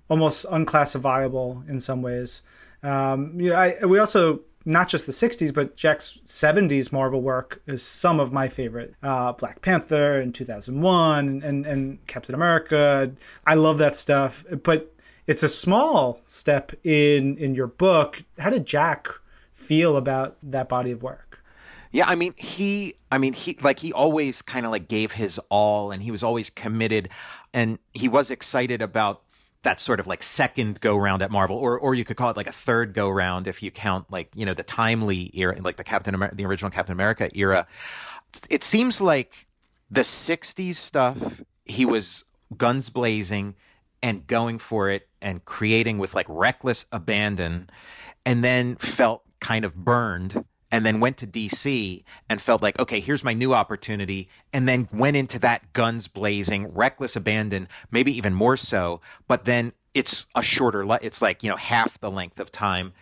almost unclassifiable in some ways. Um, you know, I, we also not just the 60s, but Jack's 70s Marvel work is some of my favorite. Uh, Black Panther in 2001 and, and Captain America. I love that stuff. But it's a small step in, in your book. How did Jack feel about that body of work? Yeah, I mean, he, I mean, he, like, he always kind of like gave his all and he was always committed and he was excited about that sort of like second go round at Marvel, or or you could call it like a third go round if you count like you know the timely era, like the Captain America, the original Captain America era. It seems like the '60s stuff he was guns blazing and going for it and creating with like reckless abandon, and then felt kind of burned and then went to DC and felt like, okay, here's my new opportunity, and then went into that guns blazing, reckless abandon, maybe even more so. But then it's a shorter, it's like, you know, half the length of time.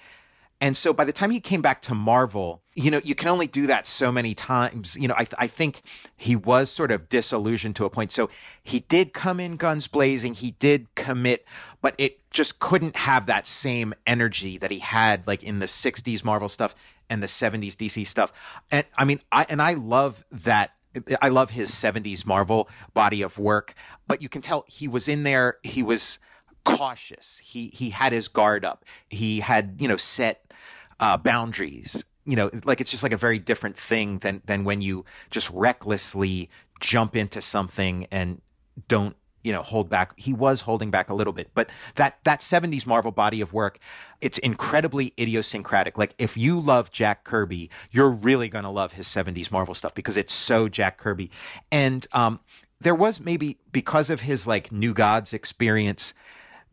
And so by the time he came back to Marvel, you know, you can only do that so many times. You know, I, th- I think he was sort of disillusioned to a point. So he did come in guns blazing, he did commit, but it just couldn't have that same energy that he had like in the 60s Marvel stuff and the 70s DC stuff. And I mean, I and I love that I love his 70s Marvel body of work, but you can tell he was in there, he was cautious. He he had his guard up. He had, you know, set uh, boundaries. You know, like it's just like a very different thing than than when you just recklessly jump into something and don't you know hold back he was holding back a little bit. But that that 70s marvel body of work it's incredibly idiosyncratic. Like if you love jack kirby you're really going to love his 70s marvel stuff because it's so jack kirby. And um there was maybe because of his like new gods experience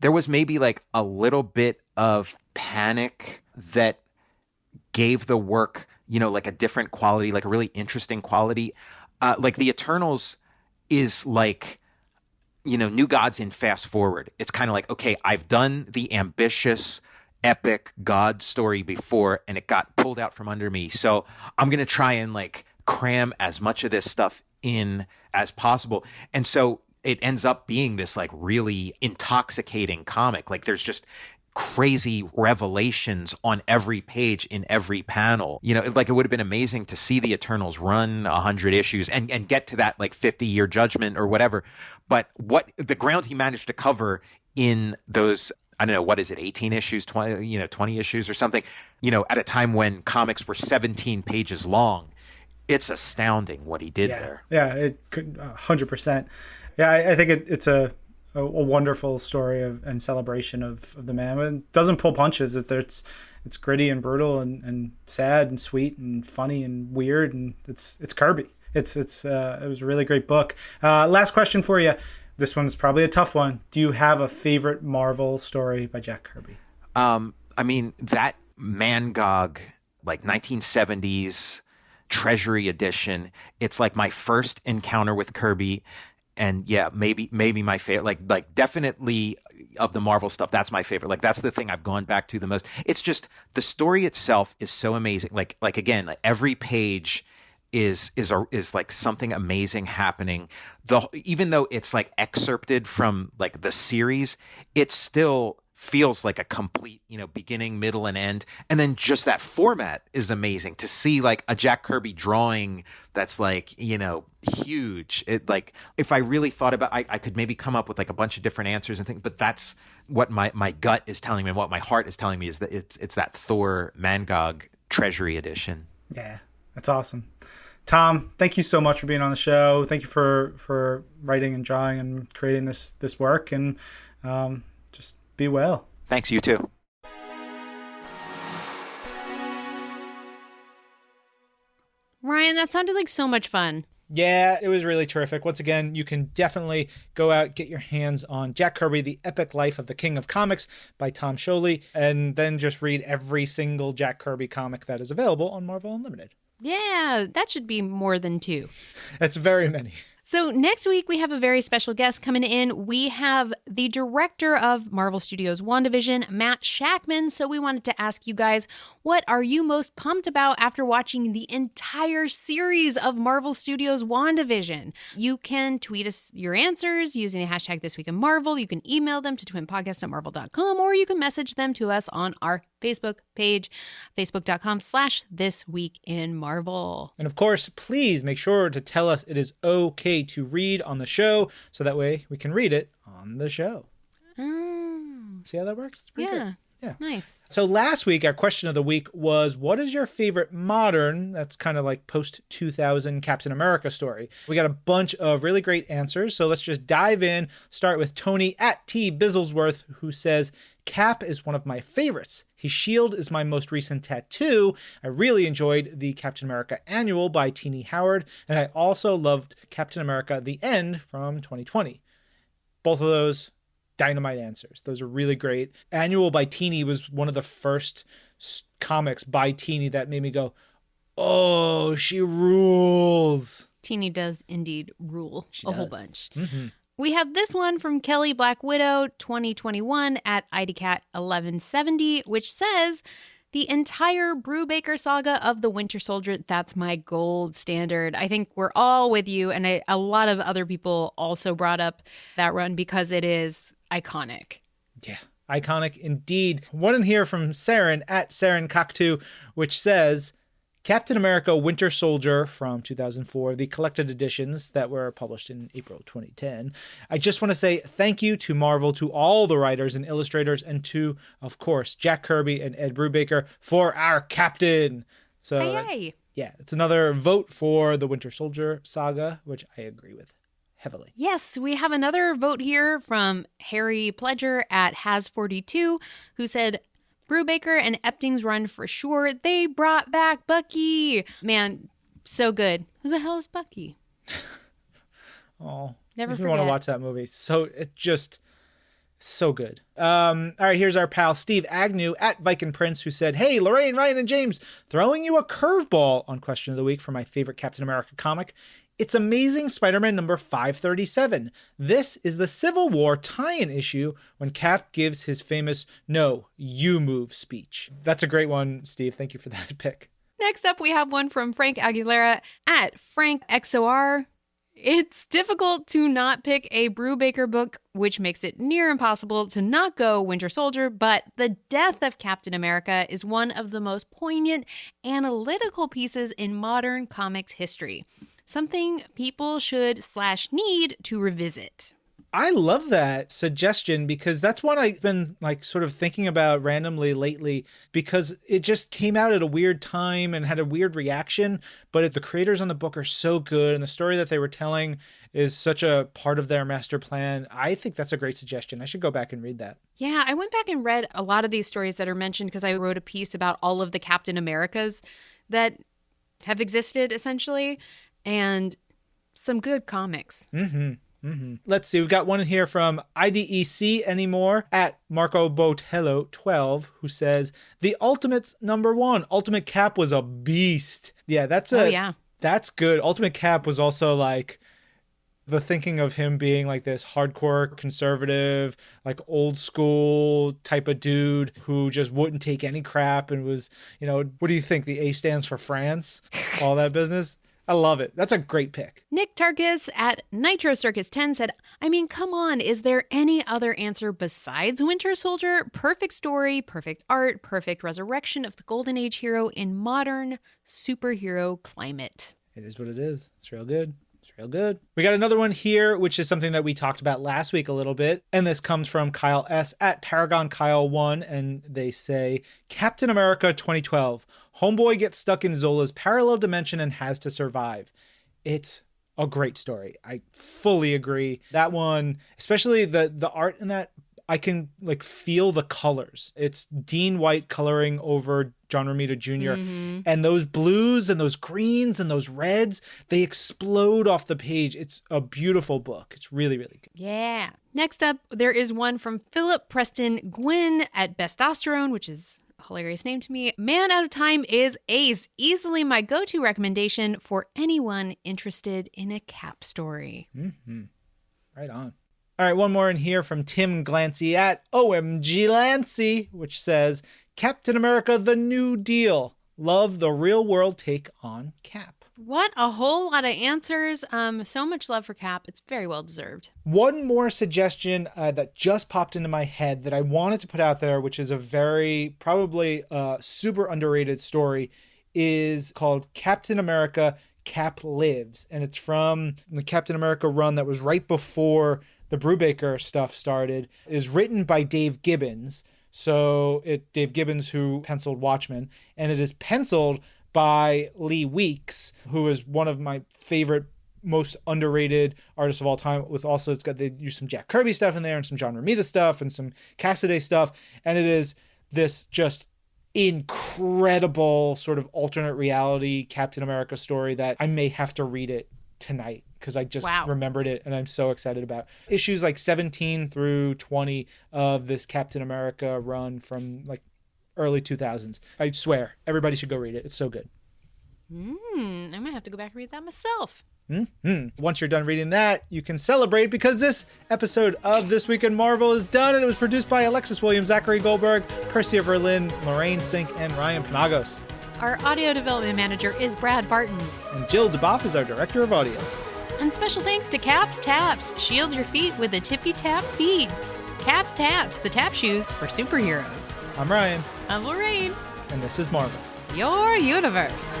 there was maybe like a little bit of panic that gave the work you know like a different quality like a really interesting quality. Uh like the eternals is like you know, New Gods in fast forward. It's kind of like, okay, I've done the ambitious, epic God story before and it got pulled out from under me. So I'm going to try and like cram as much of this stuff in as possible. And so it ends up being this like really intoxicating comic. Like there's just crazy revelations on every page in every panel. You know, like it would have been amazing to see the Eternals run a hundred issues and, and get to that like 50 year judgment or whatever. But what the ground he managed to cover in those I don't know what is it 18 issues 20 you know 20 issues or something you know at a time when comics were 17 pages long it's astounding what he did yeah. there yeah it could 100% yeah I, I think it, it's a, a, a wonderful story of, and celebration of, of the man it doesn't pull punches it, it's it's gritty and brutal and, and sad and sweet and funny and weird and it's it's Kirby it's it's uh, it was a really great book uh, last question for you this one's probably a tough one. Do you have a favorite Marvel story by Jack Kirby? Um, I mean that Mangog, like 1970s Treasury edition. It's like my first encounter with Kirby, and yeah, maybe maybe my favorite. Like like definitely of the Marvel stuff, that's my favorite. Like that's the thing I've gone back to the most. It's just the story itself is so amazing. Like like again, like every page is is a, is like something amazing happening. The even though it's like excerpted from like the series, it's still feels like a complete, you know, beginning, middle, and end. And then just that format is amazing to see like a Jack Kirby drawing that's like, you know, huge. It like if I really thought about I, I could maybe come up with like a bunch of different answers and things, but that's what my, my gut is telling me and what my heart is telling me is that it's it's that Thor Mangog Treasury edition. Yeah. That's awesome. Tom, thank you so much for being on the show. Thank you for for writing and drawing and creating this this work, and um, just be well. Thanks, you too. Ryan, that sounded like so much fun. Yeah, it was really terrific. Once again, you can definitely go out, get your hands on Jack Kirby, The Epic Life of the King of Comics by Tom Scioli, and then just read every single Jack Kirby comic that is available on Marvel Unlimited. Yeah, that should be more than two. That's very many. So, next week, we have a very special guest coming in. We have the director of Marvel Studios WandaVision, Matt Shakman. So, we wanted to ask you guys what are you most pumped about after watching the entire series of Marvel Studios WandaVision? You can tweet us your answers using the hashtag This Week in Marvel. You can email them to twimpodcast at marvel.com or you can message them to us on our Facebook page, facebook.com slash This Week in Marvel. And of course, please make sure to tell us it is okay to read on the show so that way we can read it on the show. Mm, See how that works? It's pretty yeah. good. Yeah. Nice. So last week, our question of the week was what is your favorite modern, that's kind of like post 2000 Captain America story? We got a bunch of really great answers. So let's just dive in. Start with Tony at T Bizzlesworth, who says, Cap is one of my favorites. His shield is my most recent tattoo. I really enjoyed the Captain America Annual by Tini Howard, and I also loved Captain America The End from 2020. Both of those dynamite answers. Those are really great. Annual by Tini was one of the first comics by Tini that made me go, "Oh, she rules." Tini does indeed rule a whole does. bunch. Mhm. We have this one from Kelly Black Widow 2021 at IDCat1170, which says the entire Brubaker saga of the Winter Soldier. That's my gold standard. I think we're all with you, and I, a lot of other people also brought up that run because it is iconic. Yeah, iconic indeed. One in here from Saren at Saren Coctu, which says Captain America Winter Soldier from 2004, the collected editions that were published in April 2010. I just want to say thank you to Marvel, to all the writers and illustrators, and to, of course, Jack Kirby and Ed Brubaker for our captain. So, Hey, hey. yeah, it's another vote for the Winter Soldier saga, which I agree with heavily. Yes, we have another vote here from Harry Pledger at Has42, who said, Brubaker and Epting's run for sure. They brought back Bucky. Man, so good. Who the hell is Bucky? Oh, Never me want to watch that movie. So it just so good. Um, all right, here's our pal Steve Agnew at Viking Prince who said, "Hey, Lorraine, Ryan, and James, throwing you a curveball on question of the week for my favorite Captain America comic." It's Amazing Spider-Man number 537. This is the Civil War tie-in issue when Cap gives his famous "No, you move" speech. That's a great one, Steve. Thank you for that pick. Next up, we have one from Frank Aguilera at Frank XOR. It's difficult to not pick a Brubaker book, which makes it near impossible to not go Winter Soldier, but The Death of Captain America is one of the most poignant analytical pieces in modern comics history. Something people should slash need to revisit. I love that suggestion because that's what I've been like sort of thinking about randomly lately because it just came out at a weird time and had a weird reaction. But the creators on the book are so good and the story that they were telling is such a part of their master plan. I think that's a great suggestion. I should go back and read that. Yeah, I went back and read a lot of these stories that are mentioned because I wrote a piece about all of the Captain Americas that have existed essentially and some good comics. Mm-hmm. Mm-hmm. Let's see. We've got one here from IDEC anymore at Marco Botello 12 who says the Ultimates number one. Ultimate Cap was a beast. Yeah, that's a oh, yeah. That's good. Ultimate Cap was also like the thinking of him being like this hardcore conservative, like old school type of dude who just wouldn't take any crap and was, you know, what do you think? The A stands for France, all that business. I love it. That's a great pick. Nick Tarkus at Nitro Circus 10 said, I mean, come on, is there any other answer besides Winter Soldier? Perfect story, perfect art, perfect resurrection of the Golden Age hero in modern superhero climate. It is what it is. It's real good. It's real good. We got another one here, which is something that we talked about last week a little bit. And this comes from Kyle S. at Paragon Kyle1. And they say Captain America 2012. Homeboy gets stuck in Zola's parallel dimension and has to survive. It's a great story. I fully agree. That one, especially the the art in that I can like feel the colors. It's Dean White coloring over John Romita junior Mm-hmm. And those blues and those greens and those reds, they explode off the page. It's a beautiful book. It's really, really good. Yeah. Next up, there is one from Philip Preston Gwynn at Bestosterone, which is hilarious name to me. Man Out of Time is Ace, easily my go to recommendation for anyone interested in a cap story. Mm-hmm. Right on. All right, one more in here from Tim Glancy at OMG Lancy, which says Captain America the New Deal. Love the real world take on Cap. What a whole lot of answers. Um, so much love for Cap. It's very well deserved. One more suggestion uh, that just popped into my head that I wanted to put out there, which is a very probably uh, super underrated story, is called Captain America Cap Lives. And it's from the Captain America run that was right before the Brubaker stuff started. It is written by Dave Gibbons. So it Dave Gibbons who penciled Watchmen, and it is penciled by Lee Weeks, who is one of my favorite most underrated artists of all time with also it's got they use some Jack Kirby stuff in there and some John Romita stuff and some Cassaday stuff and it is this just incredible sort of alternate reality Captain America story that I may have to read it tonight because I just Wow. remembered it and I'm so excited about issues like 17 through 20 of this Captain America run from like early 2000s. I swear everybody should go read it. It's so good. Hmm, I might have to go back and read that myself. Hmm. Once you're done reading that, you can celebrate because this episode of This Week in Marvel is done and it was produced by Alexis Williams, Zachary Goldberg, Percy of Verlin, Lorraine Cink, and Ryan Penagos. Our audio development manager is Brad Barton. And Jill DuBoff is our director of audio. And special thanks to Caps Taps. Shield your feet with a tippy tap feed. Caps Taps, the tap shoes for superheroes. I'm Ryan, I'm Lorraine, and this is Marvel. your universe.